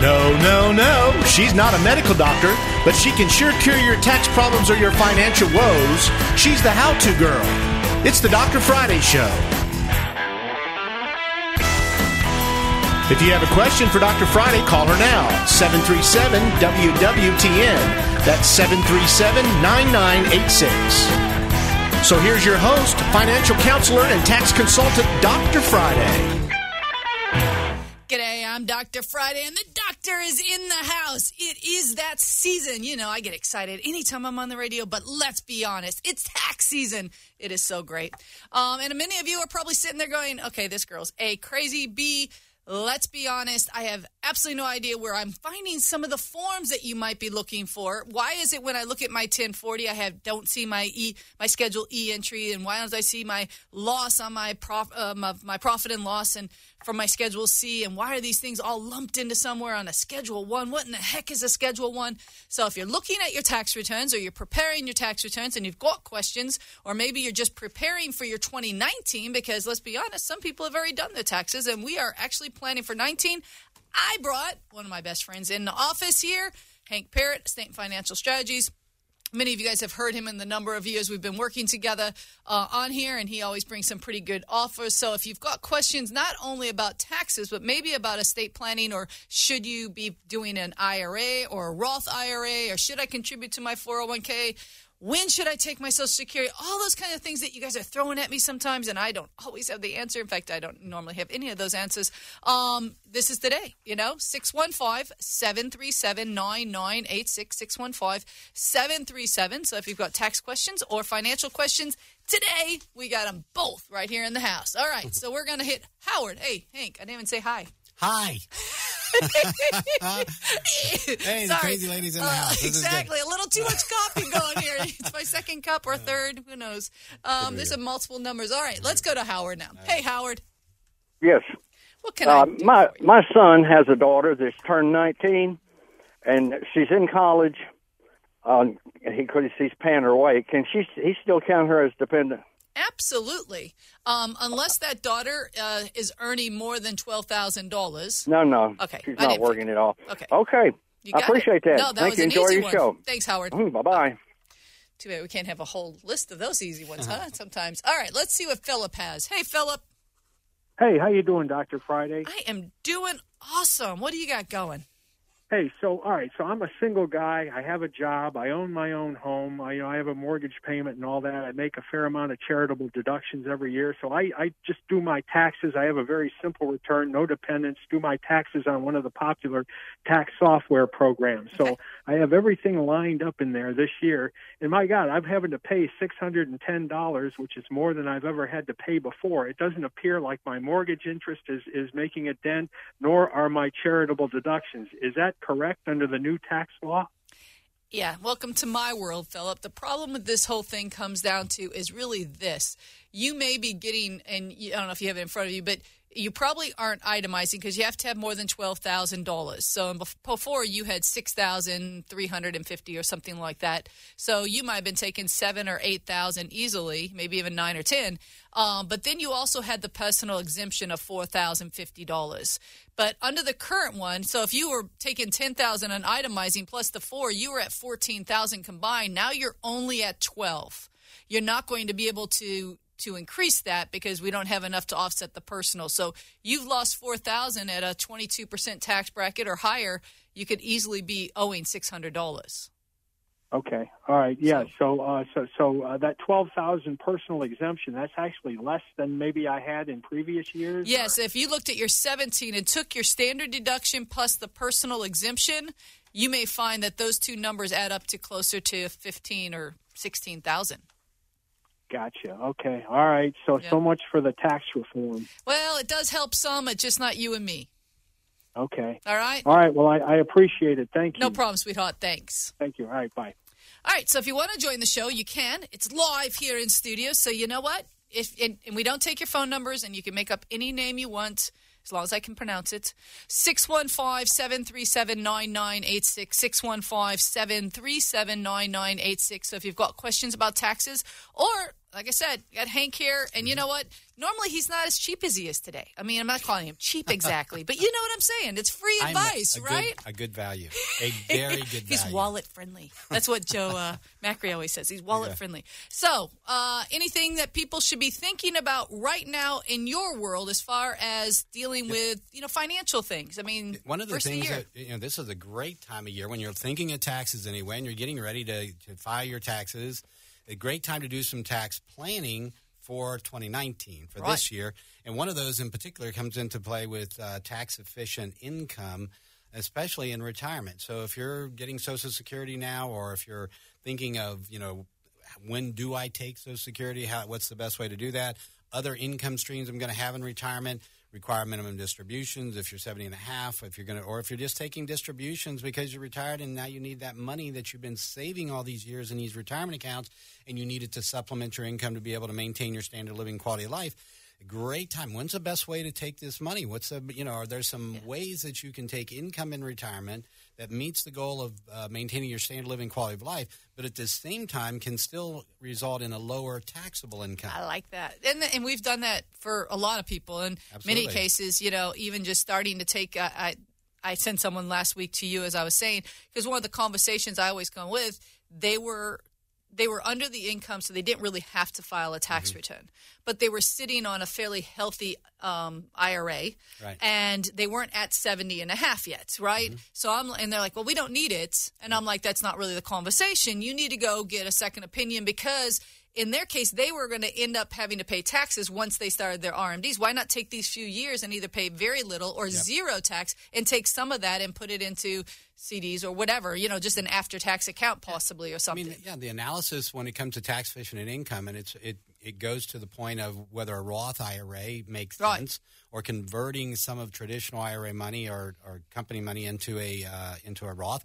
No, no, no. She's not a medical doctor, but she can sure cure your tax problems or your financial woes. She's the how to girl. It's the Dr. Friday Show. If you have a question for Dr. Friday, call her now. 737 WWTN. That's 737 9986. So here's your host, financial counselor, and tax consultant, Dr. Friday. G'day, I'm Dr. Friday, and the doctor is in the house. It is that season. You know, I get excited anytime I'm on the radio, but let's be honest, it's tax season. It is so great. Um, and many of you are probably sitting there going, okay, this girl's A, crazy, B, let's be honest, I have absolutely no idea where I'm finding some of the forms that you might be looking for. Why is it when I look at my 1040, I have don't see my E, my Schedule E entry, and why don't I see my loss on my prof, uh, my, my profit and loss and from my Schedule C, and why are these things all lumped into somewhere on a Schedule 1? What in the heck is a Schedule 1? So if you're looking at your tax returns or you're preparing your tax returns and you've got questions, or maybe you're just preparing for your 2019, because let's be honest, some people have already done their taxes, and we are actually planning for 19. I brought one of my best friends in the office here, Hank Parrott, Estate Financial Strategies. Many of you guys have heard him in the number of years we've been working together uh, on here, and he always brings some pretty good offers. So, if you've got questions not only about taxes, but maybe about estate planning, or should you be doing an IRA or a Roth IRA, or should I contribute to my 401k? When should I take my Social Security? All those kind of things that you guys are throwing at me sometimes, and I don't always have the answer. In fact, I don't normally have any of those answers. Um, this is the day, you know, 615 737 9986. 615 737. So if you've got tax questions or financial questions, today we got them both right here in the house. All right, so we're going to hit Howard. Hey, Hank, I didn't even say hi. Hi. hey, the crazy ladies in the house. This exactly. A little too much coffee going here. It's my second cup or third. Who knows? Um, there's some multiple numbers. All right, let's go to Howard now. Hey, Howard. Yes. What can Uh, I do? my my son has a daughter that's turned 19, and she's in college. Um, and he could he's paying her way. Can she? He still count her as dependent? Absolutely. Um, unless that daughter uh, is earning more than twelve thousand dollars. No, no. Okay, she's not didn't working at all. Okay. Okay. You I appreciate it. that. No, that Thank was you. an Enjoy easy your one. show. Thanks, Howard. bye bye. Too bad we can't have a whole list of those easy ones, huh? Sometimes. All right, let's see what Philip has. Hey, Philip. Hey, how you doing, Doctor Friday? I am doing awesome. What do you got going? Hey, so all right, so I'm a single guy. I have a job. I own my own home. I, you know, I have a mortgage payment and all that. I make a fair amount of charitable deductions every year. So I, I just do my taxes. I have a very simple return, no dependents. Do my taxes on one of the popular tax software programs. So I have everything lined up in there this year. And my God, I'm having to pay six hundred and ten dollars, which is more than I've ever had to pay before. It doesn't appear like my mortgage interest is is making a dent, nor are my charitable deductions. Is that correct under the new tax law? Yeah, welcome to my world, Philip. The problem with this whole thing comes down to is really this. You may be getting, and I don't know if you have it in front of you, but you probably aren't itemizing because you have to have more than twelve thousand dollars. So before you had six thousand three hundred and fifty or something like that. So you might have been taking seven or eight thousand easily, maybe even nine or ten. Um, but then you also had the personal exemption of four thousand fifty dollars. But under the current one, so if you were taking ten thousand and itemizing plus the four, you were at fourteen thousand combined. Now you're only at twelve. You're not going to be able to to increase that because we don't have enough to offset the personal. So you've lost four thousand at a twenty two percent tax bracket or higher. You could easily be owing six hundred dollars. Okay. All right. Yeah. So- So, uh, so, so uh, that twelve thousand personal exemption that's actually less than maybe I had in previous years. Yes, if you looked at your 17 and took your standard deduction plus the personal exemption, you may find that those two numbers add up to closer to 15 or 16,000. Gotcha. Okay. All right. So, Yeah. so much for the tax reform. Well, it does help some, it's just not you and me. Okay. All right? All right. Well, I, I appreciate it. Thank you. No problem, sweetheart. Thanks. Thank you. All right. Bye. All right, so if you want to join the show, you can. It's live here in studio, so you know what? If and, and we don't take your phone numbers, and you can make up any name you want as long as I can pronounce it. 615-737-9986, 615-737-9986. So if you've got questions about taxes or like I said, got Hank here, and you know what? Normally he's not as cheap as he is today. I mean, I'm not calling him cheap exactly, but you know what I'm saying. It's free advice, a, a right? Good, a good value, a very good value. he's wallet friendly. That's what Joe uh, Macri always says. He's wallet yeah. friendly. So, uh, anything that people should be thinking about right now in your world, as far as dealing with you know financial things. I mean, one of the things that you know, this is a great time of year when you're thinking of taxes anyway, and you're getting ready to, to file your taxes. A great time to do some tax planning for 2019 for right. this year. And one of those in particular comes into play with uh, tax efficient income, especially in retirement. So if you're getting Social Security now, or if you're thinking of, you know, when do I take Social Security? How, what's the best way to do that? Other income streams I'm going to have in retirement require minimum distributions if you're 70 and a half if you're going to or if you're just taking distributions because you're retired and now you need that money that you've been saving all these years in these retirement accounts and you need it to supplement your income to be able to maintain your standard of living quality of life great time when's the best way to take this money what's the you know are there some yeah. ways that you can take income in retirement that meets the goal of uh, maintaining your standard living quality of life, but at the same time can still result in a lower taxable income. I like that, and and we've done that for a lot of people in Absolutely. many cases. You know, even just starting to take. Uh, I I sent someone last week to you as I was saying because one of the conversations I always come with, they were they were under the income, so they didn't really have to file a tax mm-hmm. return. But they were sitting on a fairly healthy um, IRA, right. and they weren't at 70 and a half yet, right? Mm-hmm. So I'm, and they're like, well, we don't need it. And I'm like, that's not really the conversation. You need to go get a second opinion because in their case, they were going to end up having to pay taxes once they started their RMDs. Why not take these few years and either pay very little or yep. zero tax and take some of that and put it into CDs or whatever, you know, just an after tax account possibly or something? I mean, yeah, the analysis when it comes to tax efficient income, and it's it it goes to the point of whether a Roth IRA makes right. sense or converting some of traditional IRA money or, or company money into a uh, into a Roth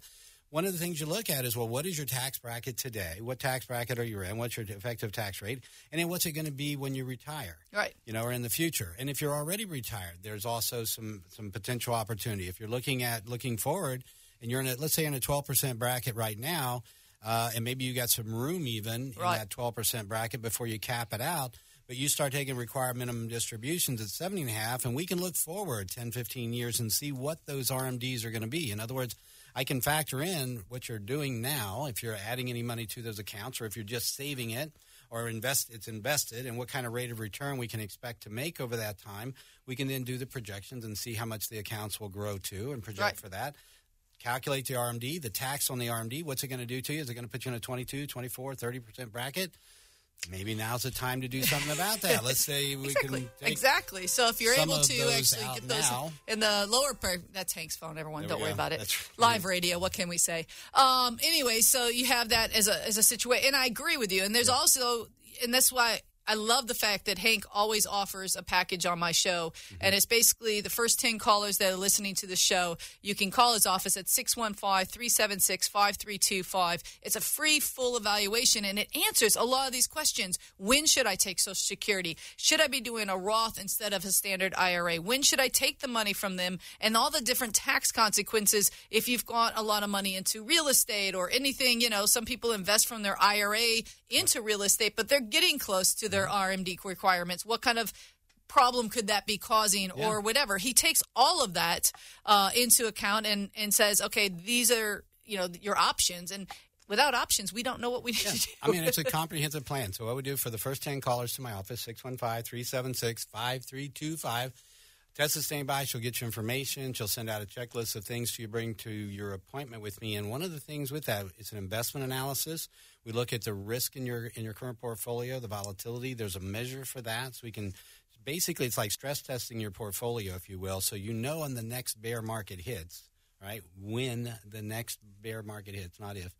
one of the things you look at is well, what is your tax bracket today? What tax bracket are you in? What's your effective tax rate? And then what's it going to be when you retire? Right. You know, or in the future. And if you're already retired, there's also some some potential opportunity. If you're looking at looking forward, and you're in a let's say in a 12% bracket right now, uh, and maybe you got some room even right. in that 12% bracket before you cap it out but you start taking required minimum distributions at 70 and a half and we can look forward 10 15 years and see what those rmds are going to be in other words I can factor in what you're doing now if you're adding any money to those accounts or if you're just saving it or invest it's invested and what kind of rate of return we can expect to make over that time. We can then do the projections and see how much the accounts will grow to and project right. for that. Calculate the RMD, the tax on the RMD, what's it going to do to you? Is it going to put you in a 22, 24, 30% bracket? Maybe now's the time to do something about that. Let's say we exactly. can exactly. So if you're able to actually get those now. in the lower part, that's Hank's phone. Everyone, there don't worry about it. That's Live radio. What can we say? Um, anyway, so you have that as a as a situation, and I agree with you. And there's yeah. also, and that's why I love the fact that Hank always offers a package on my show. Mm-hmm. And it's basically the first 10 callers that are listening to the show. You can call his office at 615 376 5325. It's a free, full evaluation and it answers a lot of these questions. When should I take Social Security? Should I be doing a Roth instead of a standard IRA? When should I take the money from them? And all the different tax consequences if you've got a lot of money into real estate or anything. You know, some people invest from their IRA into real estate, but they're getting close to their their RMD requirements? What kind of problem could that be causing yeah. or whatever? He takes all of that uh, into account and, and says, okay, these are you know your options and without options, we don't know what we need yeah. to do. I mean, it's a comprehensive plan. So, what we do for the first 10 callers to my office, 615 376 5325. Tessa's staying by. She'll get you information. She'll send out a checklist of things you bring to your appointment with me. And one of the things with that is an investment analysis. We look at the risk in your in your current portfolio, the volatility. There's a measure for that, so we can basically it's like stress testing your portfolio, if you will, so you know when the next bear market hits, right? When the next bear market hits, not if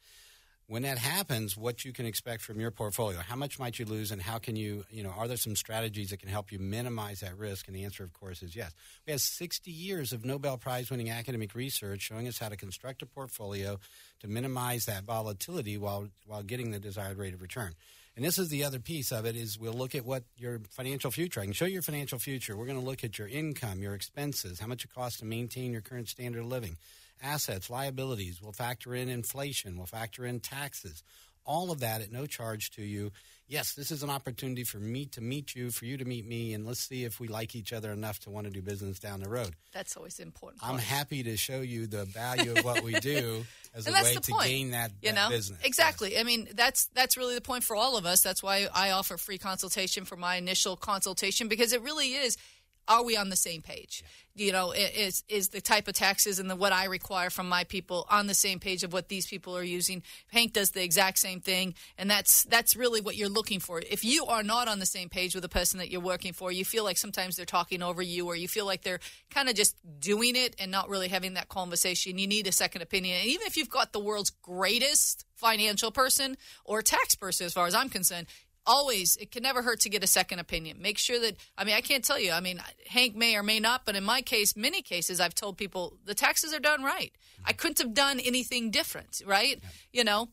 when that happens, what you can expect from your portfolio. How much might you lose, and how can you, you know, are there some strategies that can help you minimize that risk? And the answer, of course, is yes. We have 60 years of Nobel Prize winning academic research showing us how to construct a portfolio to minimize that volatility while, while getting the desired rate of return. And this is the other piece of it is we'll look at what your financial future. I can show you your financial future. We're going to look at your income, your expenses, how much it costs to maintain your current standard of living assets, liabilities. We'll factor in inflation. We'll factor in taxes. all of that at no charge to you. Yes, this is an opportunity for me to meet you, for you to meet me, and let's see if we like each other enough to want to do business down the road. That's always important. I'm happy to show you the value of what we do as And a that's way the to point, gain that, you that know business. exactly i mean that's that's really the point for all of us that's why i offer free consultation for my initial consultation because it really is are we on the same page? You know is is the type of taxes and the what i require from my people on the same page of what these people are using? Hank does the exact same thing and that's that's really what you're looking for. If you are not on the same page with the person that you're working for you feel like sometimes they're talking over you or you feel like they're kind of just doing it and not really having that conversation you need a second opinion. And even if you've got the world's greatest financial person or tax person as far as i'm concerned always it can never hurt to get a second opinion. Make sure that i mean i can't tell you. I mean hank may or may not but in my case many cases i've told people the taxes are done right. I couldn't have done anything different right? You know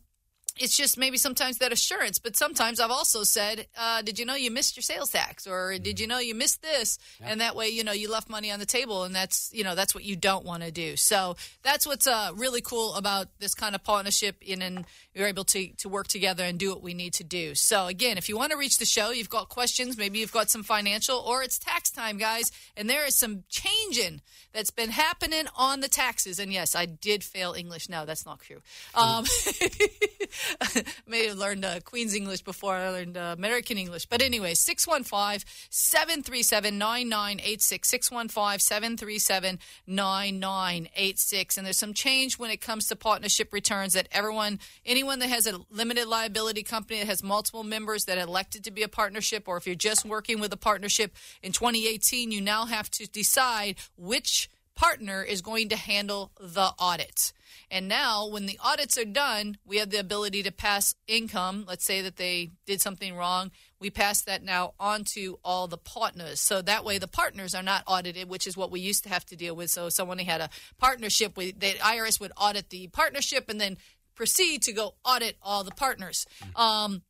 it's just maybe sometimes that assurance but sometimes i've also said uh, did you know you missed your sales tax? Or did you know you missed this? And that way you know you left money on the table and that's you know that's what you don't want to do. So that's what's uh, really cool about this kind of partnership in and you're able to, to work together and do what we need to do. So again if you want to reach the show you've got questions maybe you've got some financial or it's tax time guys and there is some changing that's been happening on the taxes. And yes i did fail english. No that's not true. Um, may have learned uh, Queen's English before I learned uh, American English. But anyway, 615 737 9986. 615 737 9986. And there's some change when it comes to partnership returns that everyone, anyone that has a limited liability company that has multiple members that elected to be a partnership, or if you're just working with a partnership in 2018, you now have to decide which partner is going to handle the audit. And now, when the audits are done, we have the ability to pass income. Let's say that they did something wrong. We pass that now on to all the partners. So that way, the partners are not audited, which is what we used to have to deal with. So, someone had a partnership, with, the IRS would audit the partnership and then proceed to go audit all the partners. Um,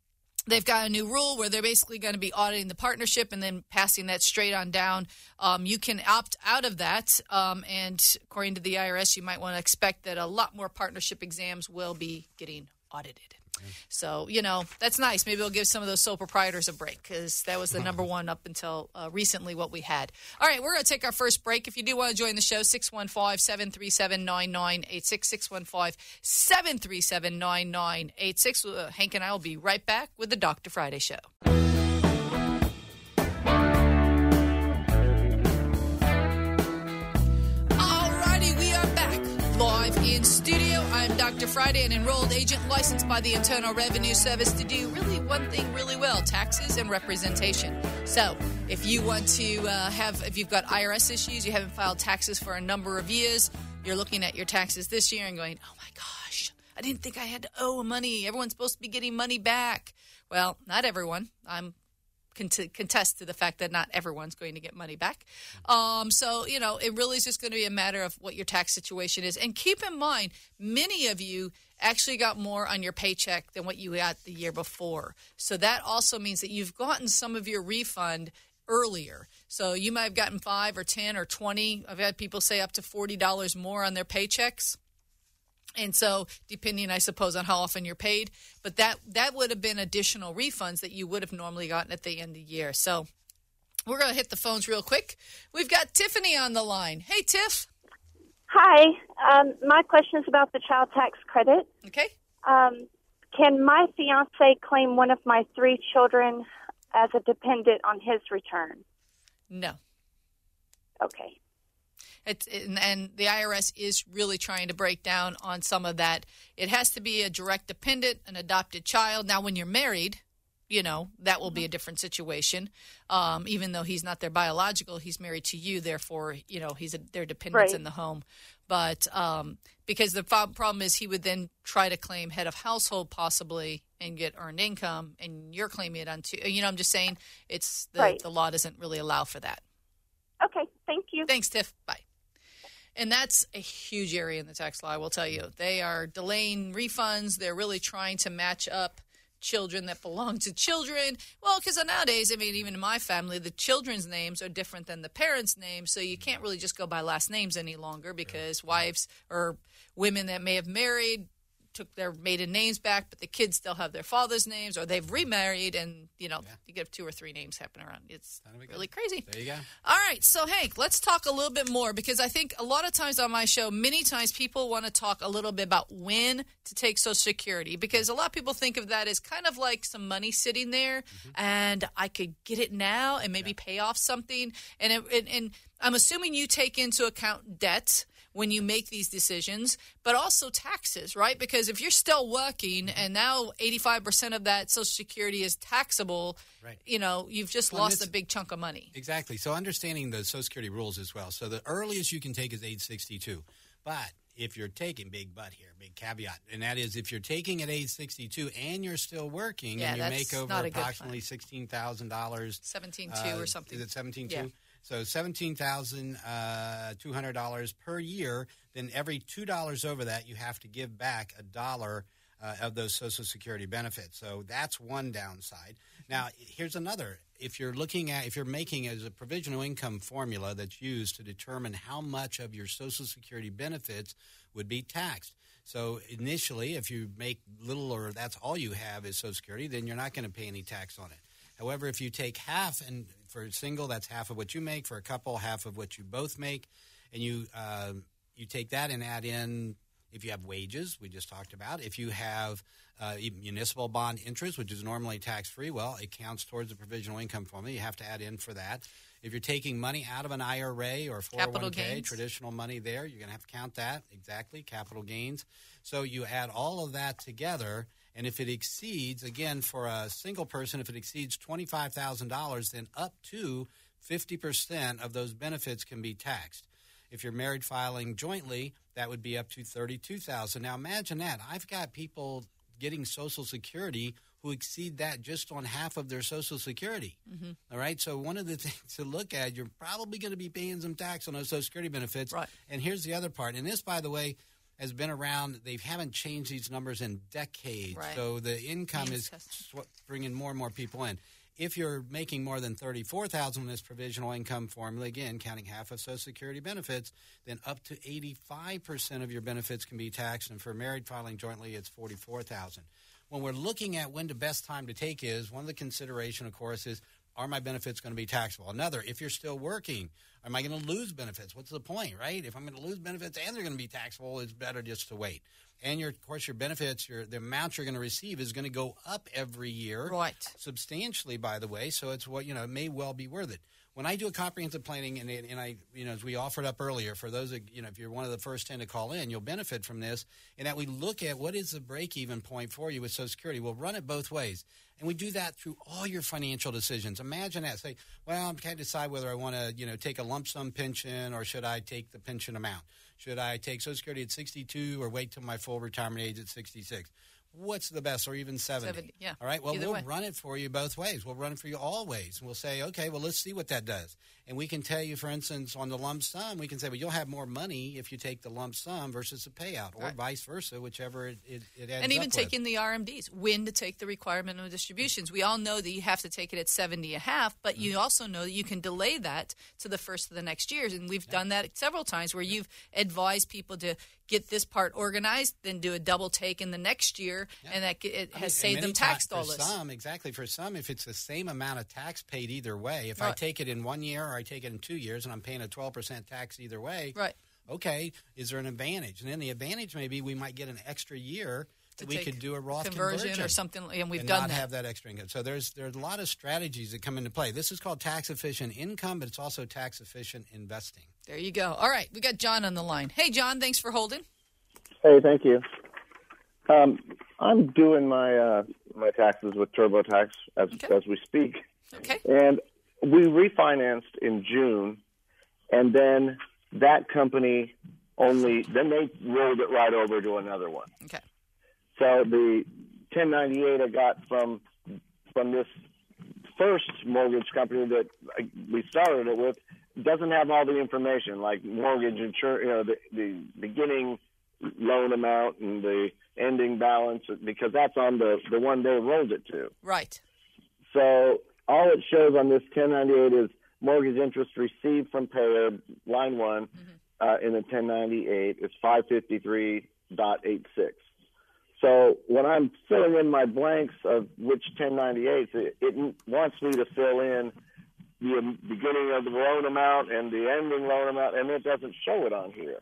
They've got a new rule where they're basically going to be auditing the partnership and then passing that straight on down. Um, you can opt out of that. Um, and according to the IRS, you might want to expect that a lot more partnership exams will be getting audited. So, you know, that's nice. Maybe we'll give some of those sole proprietors a break because that was the number one up until uh, recently what we had. All right, we're going to take our first break. If you do want to join the show, 615 737 9986. 615 737 9986. Uh, Hank and I will be right back with the Dr. Friday Show. Studio. I'm Dr. Friday, an enrolled agent licensed by the Internal Revenue Service to do really one thing really well taxes and representation. So, if you want to uh, have, if you've got IRS issues, you haven't filed taxes for a number of years, you're looking at your taxes this year and going, oh my gosh, I didn't think I had to owe money. Everyone's supposed to be getting money back. Well, not everyone. I'm cont- contest to the fact that not everyone's going to get money back. Um, so, you know, it really is just going to be a matter of what your tax situation is. And keep in mind, many of you actually got more on your paycheck than what you got the year before. So that also means that you've gotten some of your refund earlier. So you might have gotten five or 10 or 20. I've had people say up to $40 more on their paychecks. And so, depending, I suppose, on how often you're paid, but that that would have been additional refunds that you would have normally gotten at the end of the year. So, we're going to hit the phones real quick. We've got Tiffany on the line. Hey, Tiff. Hi. Um, my question is about the child tax credit. Okay. Um, can my fiance claim one of my three children as a dependent on his return? No. Okay. It's, and, and the IRS is really trying to break down on some of that. It has to be a direct dependent, an adopted child. Now, when you're married, you know that will be a different situation. Um, even though he's not their biological, he's married to you. Therefore, you know he's a, their dependents Right. in the home. But um, because the problem is, he would then try to claim head of household possibly and get earned income, and you're claiming it on two. You know, I'm just saying it's the, Right. the law doesn't really allow for that. Okay. Thank you. Thanks, Tiff. Bye. And that's a huge area in the tax law, I will tell you. They are delaying refunds. They're really trying to match up children that belong to children. Well, because nowadays, I mean, even in my family, the children's names are different than the parents' names. So you can't really just go by last names any longer because wives or women that may have married took their maiden names back, but the kids still have their father's names, or they've remarried, and you know you get two or three names happening around. It's really crazy. There you go. All right, so Hank, let's talk a little bit more because I think a lot of times on my show, many times people want to talk a little bit about when to take Social Security because a lot of people think of that as kind of like some money sitting there, Mm-hmm. and I could get it now and maybe pay off something. And it, and, and I'm assuming you take into account debt when you make these decisions, but also taxes, right? Because if you're still working Mm-hmm. and now 85% of that Social Security is taxable, Right. you know, you've just Well, lost a big chunk of money. Exactly. So understanding the Social Security rules as well. So the earliest you can take is age 62. But if you're taking big but here, big caveat, and that is if you're taking at age 62 and you're still working Yeah, and you make over not a good approximately $16,000 17.2 or something. Uh, Is it seventeen Yeah. two? So seventeen thousand uh, per year. Then every two dollars over that, you have to give back a dollar uh, of those Social Security benefits. So that's one downside. Now here's another. If you're looking at if you're making as a provisional income formula that's used to determine how much of your Social Security benefits would be taxed. So initially, if you make little or that's all you have is Social Security, then you're not going to pay any tax on it. However, if you take half, and for a single, that's half of what you make. For a couple, half of what you both make, and you uh, you take that and add in if you have wages, we just talked about. If you have uh, municipal bond interest, which is normally tax free, well, it counts towards the provisional income formula. You have to add in for that. If you're taking money out of an IRA or 401k, traditional money there, you're going to have to count that exactly, capital gains. So you add all of that together, and if it exceeds, again, for a single person, if it exceeds $25,000, then up to 50% of those benefits can be taxed. If you're married filing jointly, that would be up to 32,000. Now imagine that. I've got people getting social security who exceed that just on half of their social security. Mm-hmm. All right? So one of the things to look at, you're probably going to be paying some tax on those social security benefits. Right. And here's the other part. And this by the way has been around. They haven't changed these numbers in decades. Right. So the income Means is sw- bringing more and more people in. If you're making more than thirty-four thousand in this provisional income formula, again counting half of Social Security benefits, then up to eighty-five percent of your benefits can be taxed, and for married filing jointly, it's forty-four thousand. When we're looking at when the best time to take is, one of the consideration, of course, is are my benefits going to be taxable? Another, if you're still working, am I going to lose benefits? What's the point, right? If I'm going to lose benefits and they're going to be taxable, it's better just to wait. And your, of course, your benefits, your the amount you're going to receive is going to go up every year, Right. Substantially, by the way. So it's what you know it may well be worth it. When I do a comprehensive planning, and, and I, you know, as we offered up earlier, for those, that, you know, if you're one of the first ten to call in, you'll benefit from this. And that we look at what is the break-even point for you with Social Security. We'll run it both ways, and we do that through all your financial decisions. Imagine that. Say, well, I'm trying to decide whether I want to, you know, take a lump sum pension or should I take the pension amount? Should I take Social Security at 62 or wait till my full retirement age at 66? What's the best, or even 70? 70, yeah. All right. Well, Either we'll way. run it for you both ways. We'll run it for you all ways. We'll say, okay, well, let's see what that does. And we can tell you, for instance, on the lump sum, we can say, well, you'll have more money if you take the lump sum versus the payout, or Right. vice versa, whichever it, it, it and even up with. taking the RMDs, when to take the requirement of distributions. We all know that you have to take it at 70 and a half, but Mm-hmm. you also know that you can delay that to the first of the next years. And we've done that several times where you've advised people to get this part organized, then do a double take in the next year, and that it I mean, has saved them tax dollars. For some, exactly. For some, if it's the same amount of tax paid either way, if I take it in one year or I take it in two years and I'm paying a 12% tax either way, Right. okay, is there an advantage? And then the advantage may be we might get an extra year we take could do a Roth conversion, conversion or something, and we've and done not that. have that extra income. So there's there's a lot of strategies that come into play. This is called tax efficient income, but it's also tax efficient investing. There you go. All right, we got John on the line. Hey, John, thanks for holding. Hey, thank you. Um, I'm doing my uh, my taxes with TurboTax as Okay. as we speak, Okay. and we refinanced in June, and then that company only then they rolled it right over to another one. Okay. So the 1098 I got from from this first mortgage company that we started it with doesn't have all the information like mortgage insurance, you know, the, the beginning loan amount and the ending balance because that's on the the one they rolled it to. Right. So all it shows on this 1098 is mortgage interest received from payer, line one, uh, in the 1098 is 553.86. So when I'm filling in my blanks of which 1098s, it, it wants me to fill in the beginning of the loan amount and the ending loan amount, and it doesn't show it on here.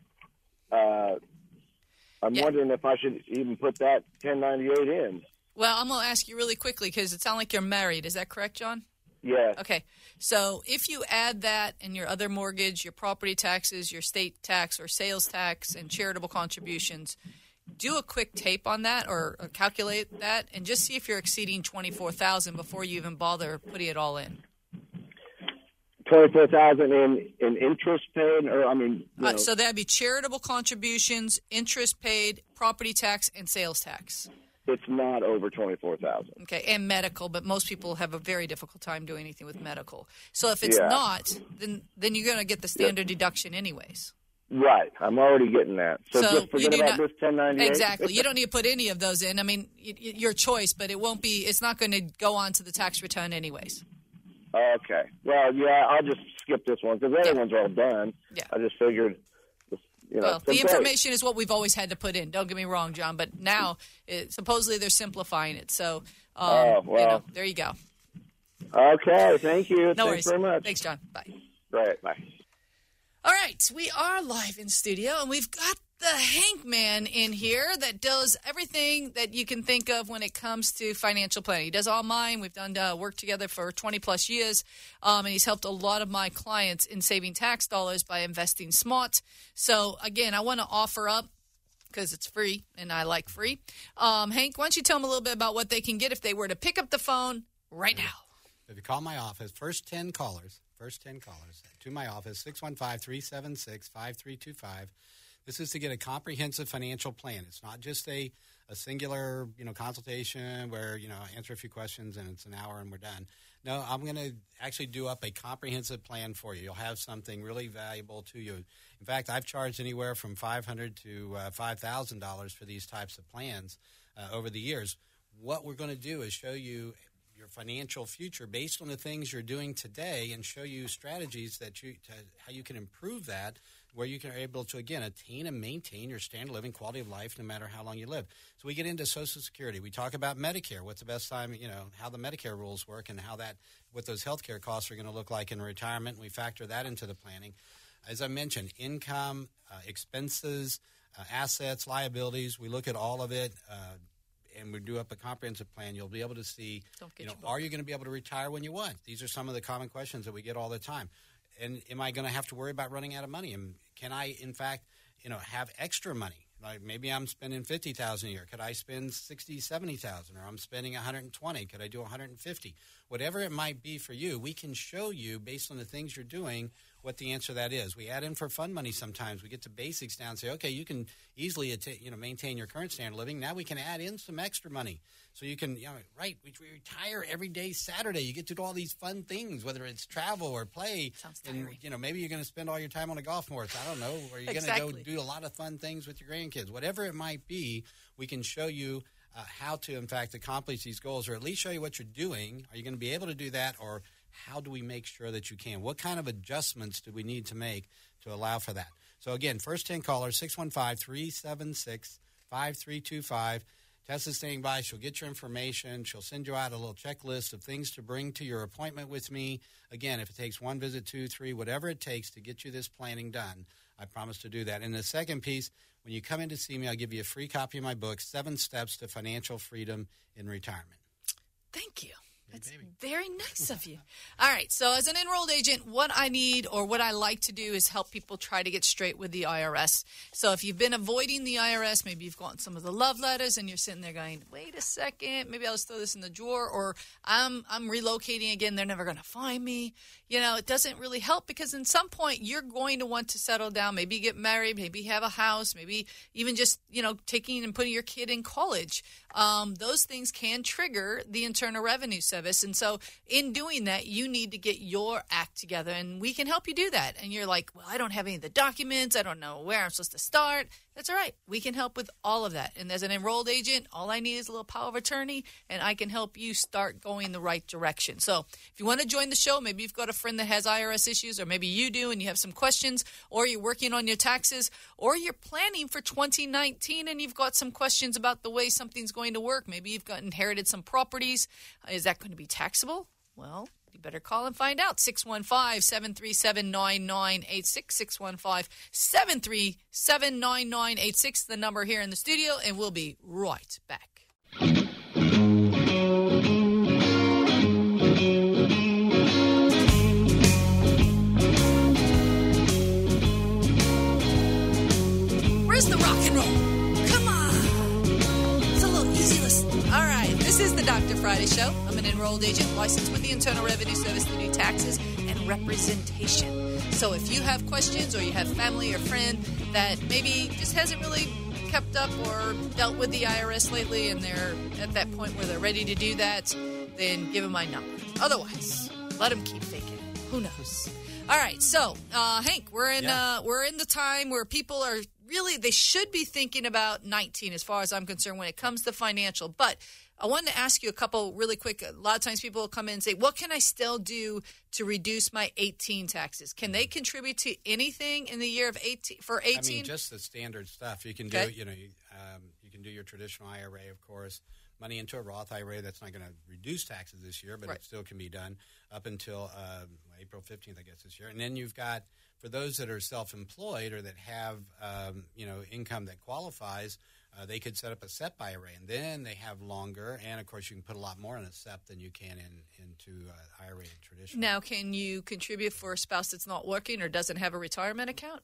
Uh, I'm Yeah. wondering if I should even put that 1098 in. Well, I'm going to ask you really quickly because it sounds like you're married. Is that correct, John? Yes. Okay. So if you add that and your other mortgage, your property taxes, your state tax or sales tax, and charitable contributions, do a quick tape on that or, or calculate that and just see if you're exceeding 24000 before you even bother putting it all in. 24,000 in in interest paid, or I mean, you Uh, know, so that'd be charitable contributions, interest paid, property tax, and sales tax. it's not over 24,000. Okay, and medical, but most people have a very difficult time doing anything with medical. So if it's Yeah. not, then then you're going to get the standard deduction anyways. Right. I'm already getting that. So, So just you forget about not- this 1098. Exactly. You don't need to put any of those in. I mean, your choice, but it won't be. It's not going to go on to the tax return anyways. Okay. Well, yeah, I'll just skip this one because the other ones are all done. Yeah. I just figured, you know, Well, the information is what we've always had to put in. Don't get me wrong, John, but now it, supposedly they're simplifying it. So, um, Oh, you well. know, there you go. Okay. Thank you. No Thanks worries. very much. Thanks, John. Bye. Right. Bye. All right, we are live in studio, and we've got the Hank Man in here that does everything that you can think of when it comes to financial planning. He does all mine. We've done uh, work together for 20 plus years, um, and he's helped a lot of my clients in saving tax dollars by investing smart. So, again, I want to offer up because it's free and I like free. Um, Hank, why don't you tell them a little bit about what they can get if they were to pick up the phone right now? If you call my office, first 10 callers, first 10 callers to my office, 615 376 5325. This is to get a comprehensive financial plan. It's not just a, a singular, you know, consultation where, you know, answer a few questions and it's an hour and we're done. No, I'm going to actually do up a comprehensive plan for you. You'll have something really valuable to you. In fact, I've charged anywhere from 500 to uh, $5,000 for these types of plans uh, over the years. What we're going to do is show you your financial future based on the things you're doing today and show you strategies that you to, how you can improve that where you can are able to again attain and maintain your standard of living quality of life no matter how long you live. So we get into social security. We talk about medicare. What's the best time you know how the medicare rules work and how that what those healthcare costs are going to look like in retirement. We factor that into the planning. As i mentioned income uh, expenses uh, assets liabilities we look at all of it uh, and we do up a comprehensive plan, you'll be able to see, you know, are you going to be able to retire when you want? These are some of the common questions that we get all the time. And am I going to have to worry about running out of money? And can I, in fact, you know, have extra money? Like maybe I'm spending fifty thousand a year. Could I spend sixty, seventy thousand, or I'm spending one hundred and twenty? Could I do one hundred and fifty? Whatever it might be for you, we can show you based on the things you're doing what the answer to that is. We add in for fund money sometimes. We get to basics down and say, okay, you can easily atta- you know maintain your current standard of living. Now we can add in some extra money. So you can, you know, right, we, we retire every day Saturday. You get to do all these fun things, whether it's travel or play. Sounds and, you know, maybe you're going to spend all your time on a golf course. I don't know. Or you're going to go do a lot of fun things with your grandkids. Whatever it might be, we can show you uh, how to, in fact, accomplish these goals, or at least show you what you're doing. Are you going to be able to do that, or how do we make sure that you can? What kind of adjustments do we need to make to allow for that? So, again, first 10 callers, 615 376 5325. Tessa's staying by. She'll get your information. She'll send you out a little checklist of things to bring to your appointment with me. Again, if it takes one visit, two, three, whatever it takes to get you this planning done, I promise to do that. And the second piece, when you come in to see me, I'll give you a free copy of my book, Seven Steps to Financial Freedom in Retirement. Thank you. That's very nice of you. All right. So, as an enrolled agent, what I need or what I like to do is help people try to get straight with the IRS. So, if you've been avoiding the IRS, maybe you've gotten some of the love letters and you're sitting there going, wait a second, maybe I'll just throw this in the drawer, or I'm, I'm relocating again, they're never going to find me. You know, it doesn't really help because in some point you're going to want to settle down, maybe get married, maybe have a house, maybe even just, you know, taking and putting your kid in college. Um, those things can trigger the Internal Revenue Service And so, in doing that, you need to get your act together, and we can help you do that. And you're like, well, I don't have any of the documents. I don't know where I'm supposed to start. That's all right. We can help with all of that. And as an enrolled agent, all I need is a little power of attorney, and I can help you start going the right direction. So, if you want to join the show, maybe you've got a friend that has IRS issues, or maybe you do and you have some questions, or you're working on your taxes, or you're planning for 2019 and you've got some questions about the way something's going to work. Maybe you've got inherited some properties. Is that going to be taxable? Well, you better call and find out. 615 737 9986. 615 737 9986, the number here in the studio, and we'll be right back. This is the Dr. Friday Show. I'm an enrolled agent licensed with the Internal Revenue Service to do taxes and representation. So if you have questions or you have family or friend that maybe just hasn't really kept up or dealt with the IRS lately and they're at that point where they're ready to do that, then give them my number. Otherwise, let them keep faking. Who knows? All right, so uh, Hank, we're in Yeah. uh, we're in the time where people are really they should be thinking about 19 as far as I'm concerned when it comes to financial. But I wanted to ask you a couple really quick. A lot of times people will come in and say, "What can I still do to reduce my 18 taxes? Can they contribute to anything in the year of 18 for 18?" I mean, just the standard stuff. You can Okay. do, you know, you, um, you can do your traditional IRA, of course. Money into a Roth IRA. That's not going to reduce taxes this year, but Right. it still can be done up until um, April fifteenth, I guess, this year. And then you've got for those that are self-employed or that have, um, you know, income that qualifies. Uh, they could set up a SEP IRA, and then they have longer. And of course, you can put a lot more in a SEP than you can in into uh, IRA and traditional. now, can you contribute for a spouse that's not working or doesn't have a retirement account?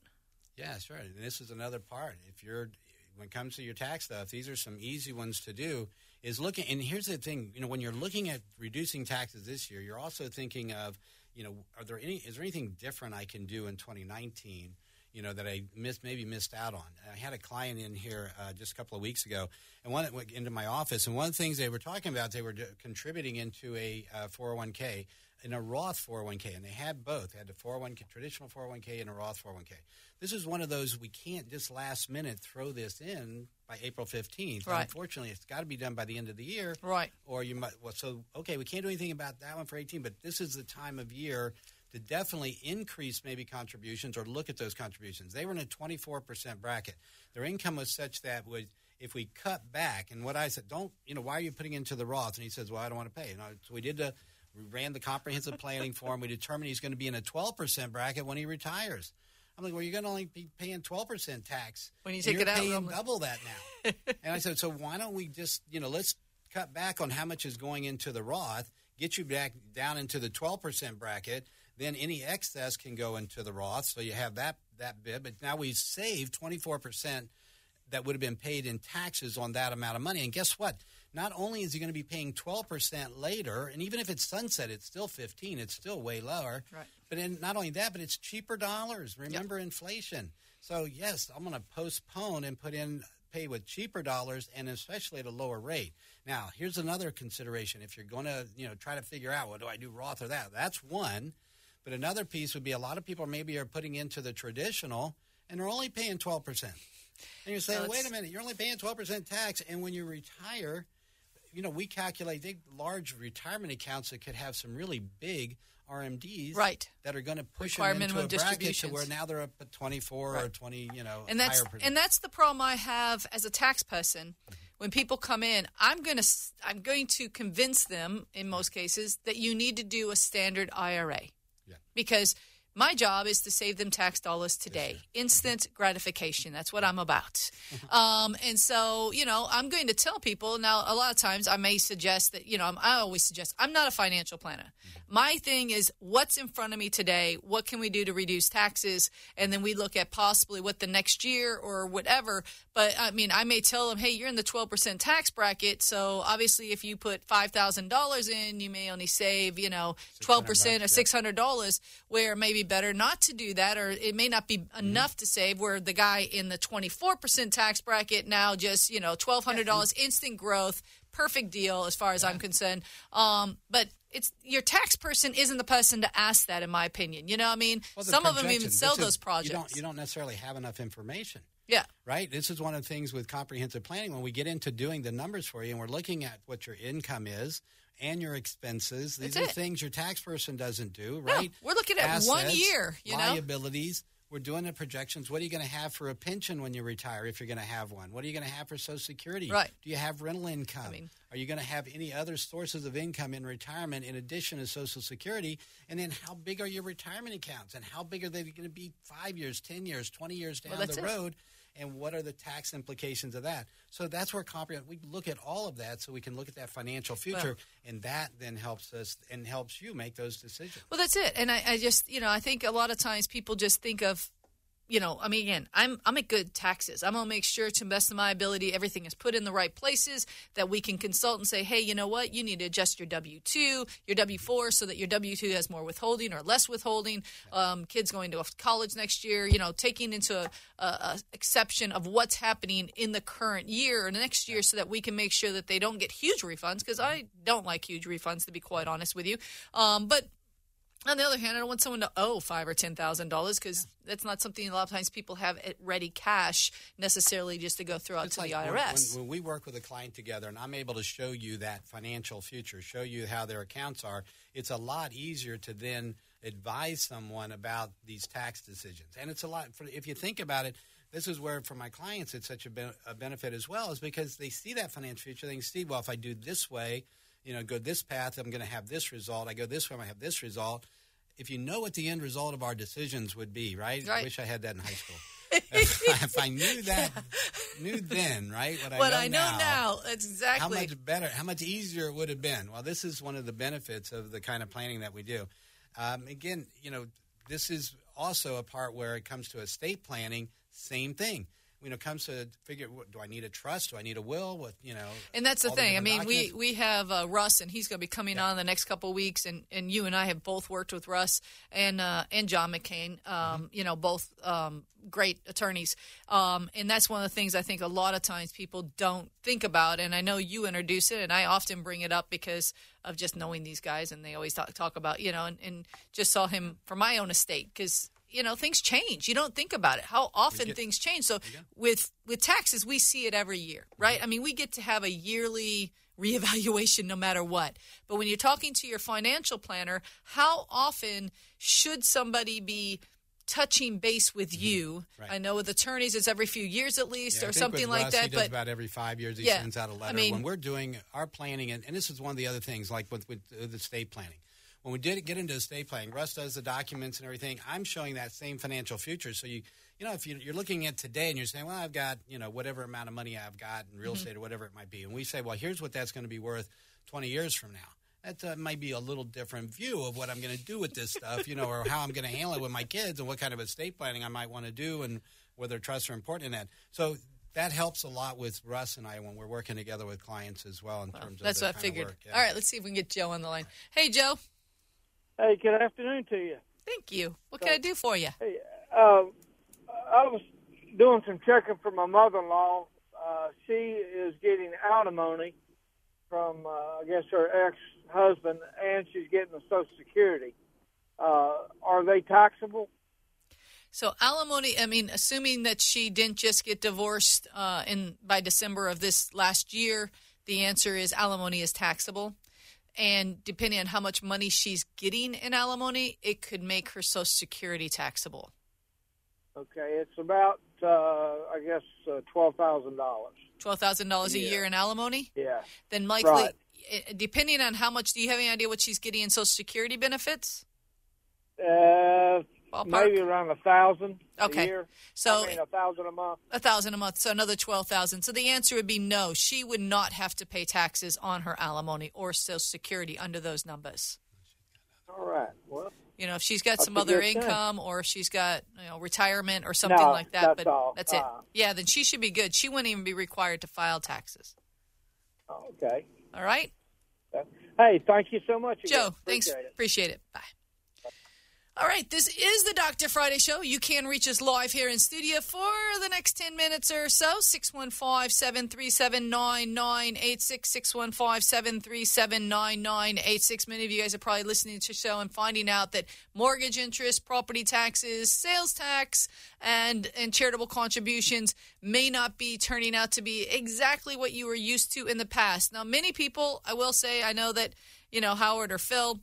Yeah, sure. And this is another part. If you're when it comes to your tax stuff, these are some easy ones to do. Is looking and here's the thing, you know, when you're looking at reducing taxes this year, you're also thinking of, you know, are there any is there anything different I can do in 2019? You know that I missed, maybe missed out on. I had a client in here uh, just a couple of weeks ago, and one went into my office, and one of the things they were talking about, they were contributing into a uh, 401k, in a Roth 401k, and they had both. They had the 401k, traditional 401k, and a Roth 401k. This is one of those we can't just last minute throw this in by April 15th. Right. Unfortunately, it's got to be done by the end of the year. Right. Or you might, well, so, okay, we can't do anything about that one for 18, but this is the time of year to definitely increase maybe contributions or look at those contributions. They were in a 24% bracket. Their income was such that would, if we cut back, and what I said, don't, you know, why are you putting into the Roth? And he says, well, I don't want to pay. And I, so we did the, we ran the comprehensive planning for him. We determined he's going to be in a 12% bracket when he retires. I'm like, well, you're going to only be paying 12% tax. When you take it out, paying like- double that now. and I said, so why don't we just, you know, let's cut back on how much is going into the Roth, get you back down into the 12% bracket. Then any excess can go into the Roth, so you have that that bit. But now we've saved 24% that would have been paid in taxes on that amount of money. And guess what? Not only is he going to be paying 12% later, and even if it's sunset, it's still 15. It's still way lower. Right. But in, not only that, but it's cheaper dollars. Remember inflation. So yes, I'm going to postpone and put in pay with cheaper dollars and especially at a lower rate. Now, here's another consideration. If you're going to, you know, try to figure out, what do I do Roth or that? That's one. But another piece would be a lot of people maybe are putting into the traditional and they're only paying 12%. And you're saying, So wait a minute, you're only paying 12% tax. And when you retire, you know, we calculate they large retirement accounts that could have some really big RMDs Right. that are going to push Require them into minimum a bracket to where now they're up at 24 or 20, you know, and that's and that's the problem I have as a tax person. When people come in, I'm going to I'm going to convince them in most cases that you need to do a standard IRA. Yeah. Because my job is to save them tax dollars today. Instant gratification. That's what I'm about. um, and so, you know, I'm going to tell people now. A lot of times, I may suggest that, you know, I'm, I always suggest I'm not a financial planner. My thing is what's in front of me today? What can we do to reduce taxes? And then we look at possibly what the next year or whatever. But I mean, I may tell them, hey, you're in the 12% tax bracket. So obviously, if you put $5,000 in, you may only save, you know, 12% or $600, where it may be better not to do that, or it may not be Mm-hmm. enough to save, where the guy in the 24% tax bracket now just, you know, $1,200 instant growth. Perfect deal as far as I'm concerned. Um, but it's your tax person isn't the person to ask that, in my opinion. You know what I mean? Well, Some of them even sell is- those projects. You don't, you don't necessarily have enough information. yeah. right? This is one of the things with comprehensive planning when we get into doing the numbers for you and we're looking at what your income is and your expenses. These That's are it. things your tax person doesn't do, No, right? we're looking at one year, you know? liabilities. We're doing the projections. What are you going to have for a pension when you retire, if you're going to have one? What are you going to have for Social Security? Right. Do you have rental income? mean- are you going to have any other sources of income in retirement in addition to Social Security? And then how big are your retirement accounts? And how big are they going to be five years, 10 years, 20 years down Well, the it. And what are the tax implications of that? So that's where comprehend. We look at all of that, so we can look at that financial future, and that then helps us and helps you make those decisions. Well, that's it. And I, I just, you know, I think a lot of times people just think of, you know, I mean, again, I'm I'm at good taxes. I'm gonna make sure, to best of my ability, everything is put in the right places. That we can consult and say, hey, you know what, you need to adjust your W two, your W four, so that your W two has more withholding or less withholding. Um, kids going to college next year, you know, taking into a, a, a exception of what's happening in the current year or next year, so that we can make sure that they don't get huge refunds. Because I don't like huge refunds, to be quite honest with you. Um, but on the other hand, I don't want someone to owe five or ten thousand dollars because that's not something a lot of times people have at ready cash necessarily just to go throw out It's to like the IRS. When, when we work with a client together, and I'm able to show you that financial future, show you how their accounts are, it's a lot easier to then advise someone about these tax decisions. And it's a lot. For, if you think about it, this is where for my clients it's such a, ben- a benefit as well, is because they see that financial future. They can see, well, if I do this way, you know, go this path, I'm going to have this result. I go this way, I'm going to have this result. If you know what the end result of our decisions would be, right? I wish I had that in high school. if, if I knew that, knew then, right? What I what know I know now, how exactly. much better, how much easier it would have been. Well, this is one of the benefits of the kind of planning that we do. Um, again, you know, this is also a part where it comes to estate planning, same thing. When it comes to figure, do I need a trust? Do I need a will? With you know? And that's the thing. I mean, we, documents. we have uh, Russ, and he's going to be coming on the next couple of weeks. And, and you and I have both worked with Russ and uh, and John McCain. Um, Mm-hmm. You know, both um, great attorneys. Um, and that's one of the things I think a lot of times people don't think about. And I know you introduce it, and I often bring it up because of just knowing these guys, and they always talk, talk about you know, and, and just saw him for my own estate because you know things change. You don't think about it how often things change. So with with taxes, we see it every year, right? I mean, we get to have a yearly reevaluation no matter what. But when you're talking to your financial planner, how often should somebody be touching base with you? Right. I know with attorneys, it's every few years at least, Yeah, or something like Russ, that. But about every five years, he Yeah, sends out a letter. I mean- when we're doing our planning, and, and this is one of the other things, like with, with uh, the estate planning. When we did get into estate planning, Russ does the documents and everything. I'm showing that same financial future. So you, you know, if you, you're looking at today and you're saying, well, I've got, you know, whatever amount of money I've got in Mm-hmm. real estate or whatever it might be, and we say, well, here's what that's going to be worth 20 years from now. That uh, might be a little different view of what I'm going to do with this stuff, you know, or how I'm going to handle it with my kids and what kind of estate planning I might want to do and whether trusts are important in that. So that helps a lot with Russ and I when we're working together with clients as well in terms of that's what I figured. work, yeah. All right, let's see if we can get Joe on the line. Hey, Joe. Hey, good afternoon to you. Thank you. What can I do for you? Hey, uh, I was doing some checking for my mother-in-law. Uh, she is getting alimony from, uh, I guess, her ex-husband, and she's getting the Social Security. Uh, are they taxable? So alimony. I mean, assuming that she didn't just get divorced uh, in by December of this last year, the answer is alimony is taxable. And depending on how much money she's getting in alimony, it could make her Social Security taxable. Okay, it's about, uh, I guess, uh, twelve thousand dollars. Twelve thousand dollars a Yeah. year in alimony. Yeah. Then likely, Right. eh, depending on how much, do you have any idea what she's getting in Social Security benefits? Uh, Ballpark? maybe around a thousand Okay. a year. So I mean, a thousand a month. a thousand a month, so another twelve thousand. So the answer would be no. She would not have to pay taxes on her alimony or Social Security under those numbers. All right. Well, You know, if she's got some other income or if she's got you know retirement or something No, like that, that's but all. that's it. Uh, Yeah, then she should be good. She wouldn't even be required to file taxes. okay. All right, Hey, thank you so much. again. Joe. Thanks. Appreciate it. Appreciate it. Bye. All right, this is the Dr. Friday Show. You can reach us live here in studio for the next 10 minutes or so. 615 737 9986. 615 737 9986. Many of you guys are probably listening to the show and finding out that mortgage interest, property taxes, sales tax, and, and charitable contributions may not be turning out to be exactly what you were used to in the past. Now, many people, I will say, I know that, you know, Howard or Phil,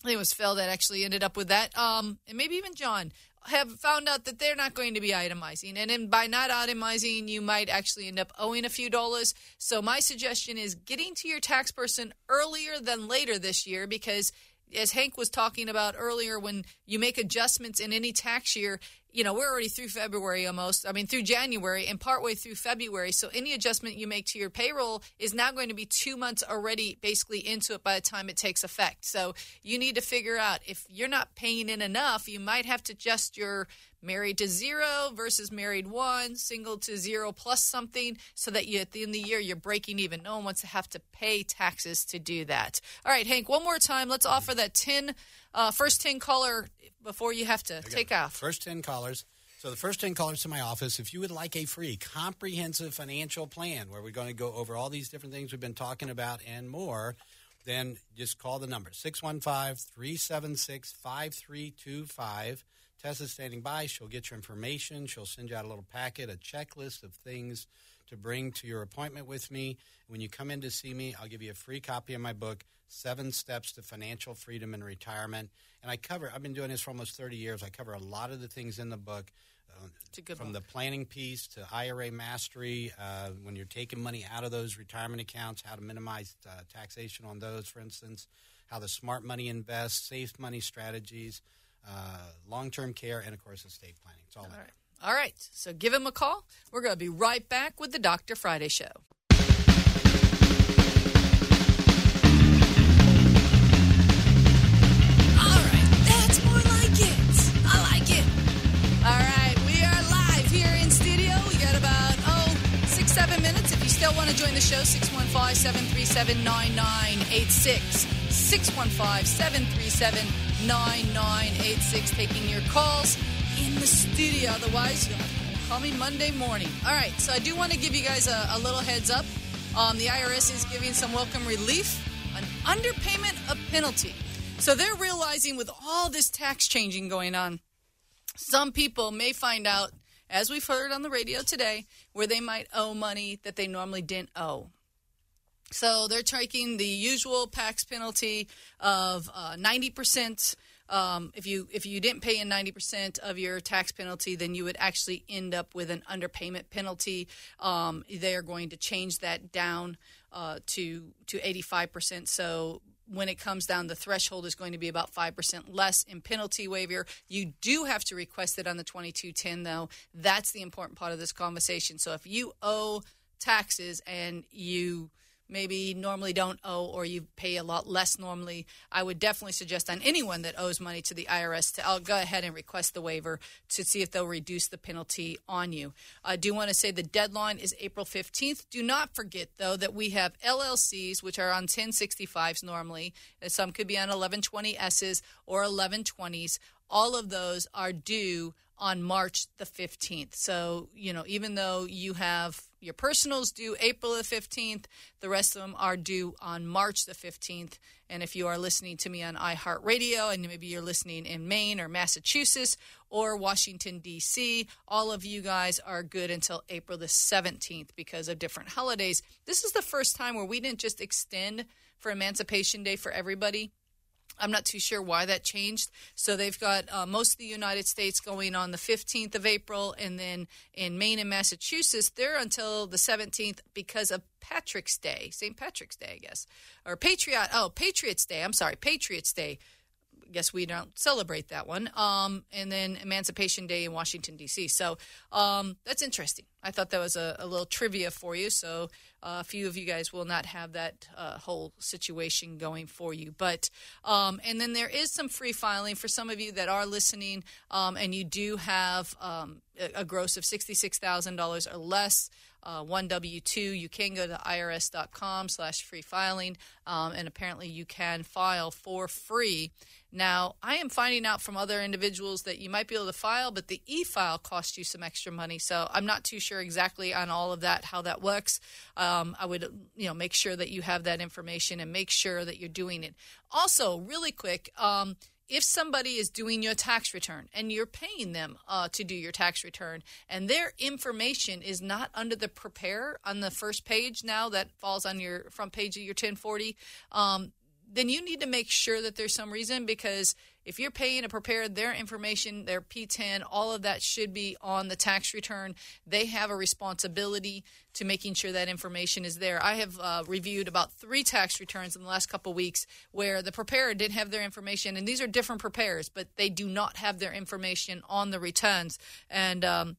I think it was Phil that actually ended up with that, um, and maybe even John have found out that they're not going to be itemizing, and then by not itemizing, you might actually end up owing a few dollars. So my suggestion is getting to your tax person earlier than later this year, because as Hank was talking about earlier, when you make adjustments in any tax year, you know, we're already through February almost. I mean, through January and partway through February. So any adjustment you make to your payroll is now going to be two months already basically into it by the time it takes effect. So you need to figure out if you're not paying in enough, you might have to adjust your married to zero versus married one, single to zero plus something, so that you at the end of the year you're breaking even. No one wants to have to pay taxes to do that. All right, Hank, one more time. Let's offer that 10, uh, first 10 caller before you have to take off. First 10 callers. So the first 10 callers to my office, if you would like a free comprehensive financial plan where we're going to go over all these different things we've been talking about and more, then just call the number 615-376-5325. Tessa's standing by. She'll get your information. She'll send you out a little packet, a checklist of things to bring to your appointment with me. When you come in to see me, I'll give you a free copy of my book, Seven Steps to Financial Freedom and Retirement. And I cover, I've been doing this for almost 30 years. I cover a lot of the things in the book. Uh, It's a good from book. the planning piece to IRA mastery, uh, when you're taking money out of those retirement accounts, how to minimize uh, taxation on those, for instance, how the smart money invests, safe money strategies, uh, long term care, and of course, estate planning. It's all, in All there. right. All right. So give him a call. We're going to be right back with the Dr. Friday Show. All right. That's more like it. I like it. All right. We are live here in studio. We got about, oh, six, seven minutes. If you still want to join the show, 615 737 9986. 615 737 9986. Taking your calls in the studio. Otherwise, you'll have to call me Monday morning. All right. So I do want to give you guys a, a little heads up. Um, the IRS is giving some welcome relief, an underpayment of penalty. So they're realizing with all this tax changing going on, some people may find out, as we've heard on the radio today, where they might owe money that they normally didn't owe. So they're taking the usual tax penalty of uh, ninety percent. Um, if you if you didn't pay in ninety percent of your tax penalty, then you would actually end up with an underpayment penalty. Um, they are going to change that down uh, to to eighty five percent. So when it comes down, the threshold is going to be about 5% less in penalty waiver. You do have to request it on the 2210, though. That's the important part of this conversation. So if you owe taxes and you maybe normally don't owe or you pay a lot less normally, I would definitely suggest on anyone that owes money to the IRS to I'll go ahead and request the waiver to see if they'll reduce the penalty on you. I do want to say the deadline is April 15th. Do not forget though that we have LLCs which are on 1065s normally. Some could be on 1120Ss or 1120s. All of those are due on March the 15th. So, you know, even though you have your personals due April the 15th, the rest of them are due on March the 15th. And if you are listening to me on iHeartRadio and maybe you're listening in Maine or Massachusetts or Washington, D.C., all of you guys are good until April the 17th because of different holidays. This is the first time where we didn't just extend for Emancipation Day for everybody. I'm not too sure why that changed. So they've got uh, most of the United States going on the 15th of April, and then in Maine and Massachusetts, they're until the 17th because of Patrick's Day, St. Patrick's Day, I guess, or Patriot. Oh, Patriots Day. I'm sorry, Patriots Day. Guess we don't celebrate that one. Um, and then Emancipation Day in Washington D.C. So um, that's interesting. I thought that was a, a little trivia for you. So uh, a few of you guys will not have that uh, whole situation going for you. But um, and then there is some free filing for some of you that are listening, um, and you do have um, a, a gross of sixty six thousand dollars or less uh, one W-2, you can go to irs.com slash free filing, um, and apparently you can file for free. Now, I am finding out from other individuals that you might be able to file, but the e-file costs you some extra money. So I'm not too sure exactly on all of that, how that works. Um, I would, you know, make sure that you have that information and make sure that you're doing it. Also, really quick, um, if somebody is doing your tax return and you're paying them uh, to do your tax return and their information is not under the prepare on the first page now that falls on your front page of your 1040 um, then you need to make sure that there's some reason because if you're paying a preparer, their information, their PTIN, all of that should be on the tax return. They have a responsibility to making sure that information is there. I have uh, reviewed about three tax returns in the last couple weeks where the preparer didn't have their information, and these are different preparers, but they do not have their information on the returns. And um,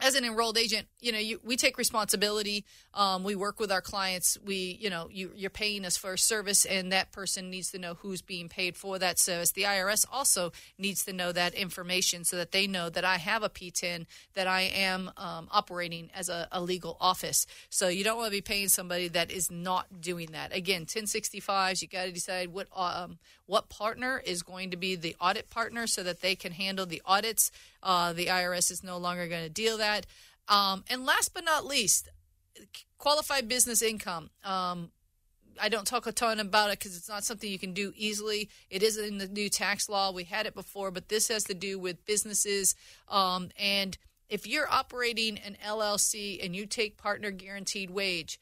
as an enrolled agent, you know, you, we take responsibility. Um, we work with our clients. We, you know, you, you're paying us for a service, and that person needs to know who's being paid for that service. The IRS also needs to know that information so that they know that I have a PTIN, that I am um, operating as a, a, legal office. So you don't want to be paying somebody that is not doing that. Again, 1065s, you got to decide what um, what partner is going to be the audit partner so that they can handle the audits. Uh, the IRS is no longer going to deal that. Um, and last but not least, qualified business income. Um, I don't talk a ton about it because it's not something you can do easily. It is in the new tax law. We had it before, but this has to do with businesses. Um, and if you're operating an LLC and you take partner guaranteed wage,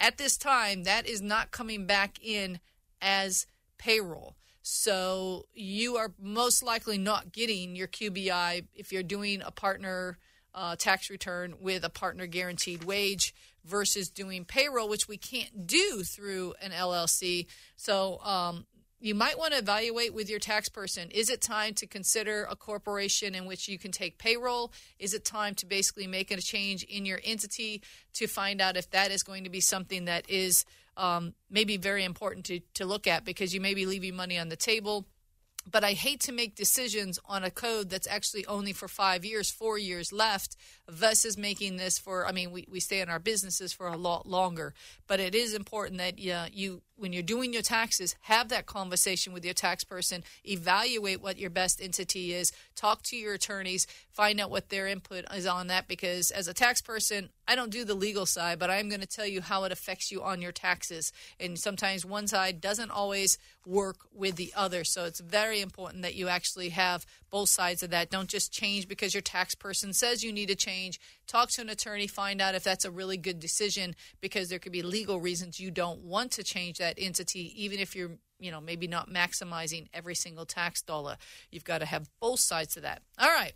at this time, that is not coming back in as payroll. So you are most likely not getting your QBI if you're doing a partner uh, tax return with a partner guaranteed wage versus doing payroll, which we can't do through an LLC. So um, you might want to evaluate with your tax person is it time to consider a corporation in which you can take payroll? Is it time to basically make a change in your entity to find out if that is going to be something that is um, maybe very important to, to look at because you may be leaving money on the table but I hate to make decisions on a code that's actually only for five years, four years left, versus making this for. I mean, we, we stay in our businesses for a lot longer, but it is important that yeah, you when you're doing your taxes, have that conversation with your tax person, evaluate what your best entity is, talk to your attorneys, find out what their input is on that. Because as a tax person, I don't do the legal side, but I'm going to tell you how it affects you on your taxes. And sometimes one side doesn't always work with the other. So it's very important that you actually have both sides of that. Don't just change because your tax person says you need to change. Talk to an attorney, find out if that's a really good decision because there could be legal reasons you don't want to change that entity, even if you're you know maybe not maximizing every single tax dollar you've got to have both sides of that all right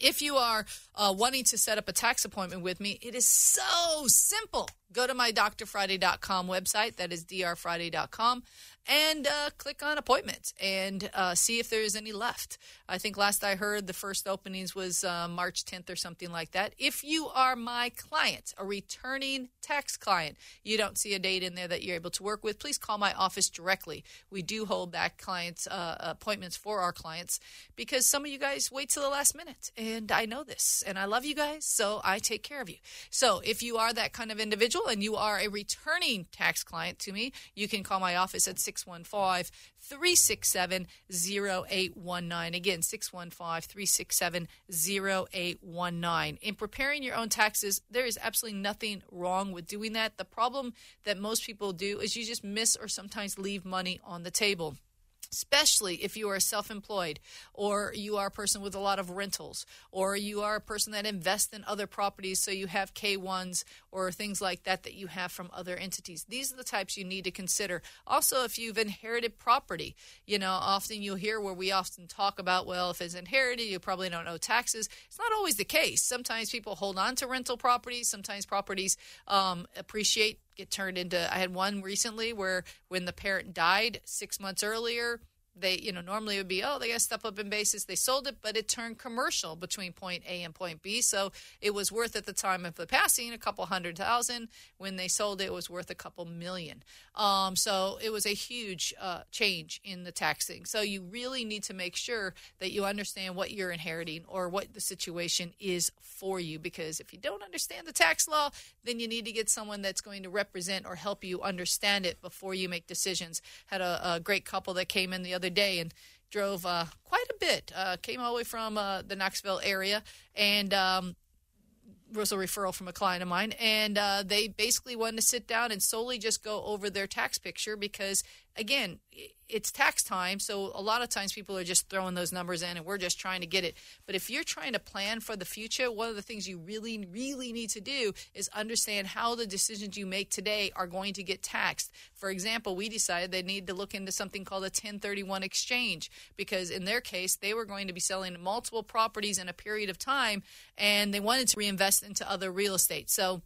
if you are uh, wanting to set up a tax appointment with me, it is so simple. Go to my drfriday.com website, that is drfriday.com, and uh, click on appointments and uh, see if there is any left. I think last I heard, the first openings was uh, March 10th or something like that. If you are my client, a returning tax client, you don't see a date in there that you're able to work with, please call my office directly. We do hold back clients' uh, appointments for our clients because some of you guys wait till the last minute, and I know this, and I love you guys, so I take care of you. So if you are that kind of individual and you are a returning tax client to me, you can call my office at 615 367 0819. Again, 615 367 0819. In preparing your own taxes, there is absolutely nothing wrong with doing that. The problem that most people do is you just miss or sometimes leave money on the table especially if you are self employed or you are a person with a lot of rentals or you are a person that invests in other properties, so you have K1s or things like that that you have from other entities. These are the types you need to consider. Also, if you've inherited property, you know, often you'll hear where we often talk about, well, if it's inherited, you probably don't owe taxes. It's not always the case. Sometimes people hold on to rental properties, sometimes properties um, appreciate get turned into. I had one recently where when the parent died six months earlier, they, you know, normally would be, oh, they got to up in basis. They sold it, but it turned commercial between point A and point B. So it was worth at the time of the passing a couple hundred thousand. When they sold it, it was worth a couple million. Um, so it was a huge uh, change in the taxing. So you really need to make sure that you understand what you're inheriting or what the situation is for you. Because if you don't understand the tax law, then you need to get someone that's going to represent or help you understand it before you make decisions. Had a, a great couple that came in the other day and drove uh, quite a bit. Uh, came all the way from uh, the Knoxville area and um, was a referral from a client of mine, and uh, they basically wanted to sit down and solely just go over their tax picture because, again, it's tax time, so a lot of times people are just throwing those numbers in, and we're just trying to get it. But if you're trying to plan for the future, one of the things you really, really need to do is understand how the decisions you make today are going to get taxed. For example, we decided they need to look into something called a 1031 exchange because in their case, they were going to be selling multiple properties in a period of time, and they wanted to reinvest into other real estate. So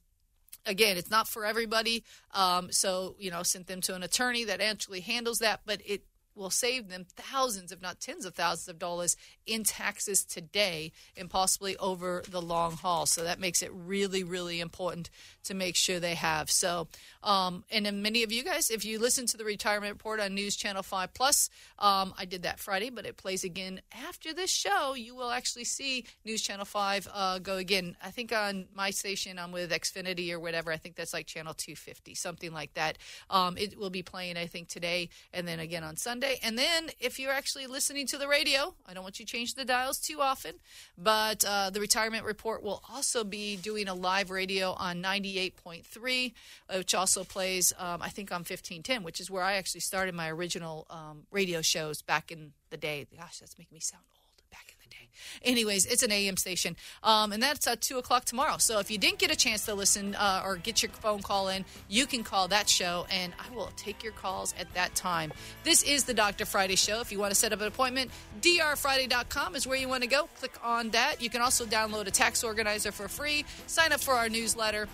again, it's not for everybody. Um, so, you know, sent them to an attorney that actually handles that, but it will save them thousands, if not tens of thousands of dollars in taxes today and possibly over the long haul. So that makes it really, really important to make sure they have. So, um, and then many of you guys, if you listen to the retirement report on News Channel 5 Plus, um, I did that Friday, but it plays again after this show. You will actually see News Channel 5 uh, go again. I think on my station, I'm with Xfinity or whatever. I think that's like Channel 250, something like that. Um, it will be playing, I think, today and then again on Sunday. And then if you're actually listening to the radio, I don't want you to change the dials too often, but uh, the retirement report will also be doing a live radio on 98.3, which also plays, um, I think, on 1510, which is where I actually started my original um, radio shows back in the day. Gosh, that's making me sound old. Back in the day. Anyways, it's an AM station, um, and that's at two o'clock tomorrow. So if you didn't get a chance to listen uh, or get your phone call in, you can call that show, and I will take your calls at that time. This is the Dr. Friday Show. If you want to set up an appointment, drfriday.com is where you want to go. Click on that. You can also download a tax organizer for free. Sign up for our newsletter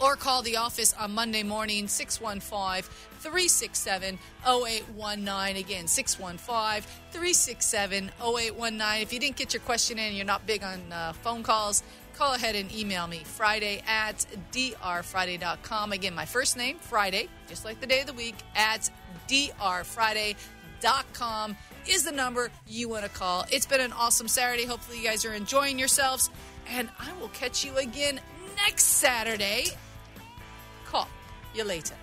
or call the office on Monday morning, 615 367 0819. Again, 615 367 0819. If you didn't get your question in, you're not big on uh, phone calls, call ahead and email me Friday at drfriday.com. Again, my first name, Friday, just like the day of the week, at drfriday.com is the number you want to call. It's been an awesome Saturday. Hopefully, you guys are enjoying yourselves, and I will catch you again next Saturday. Call you later.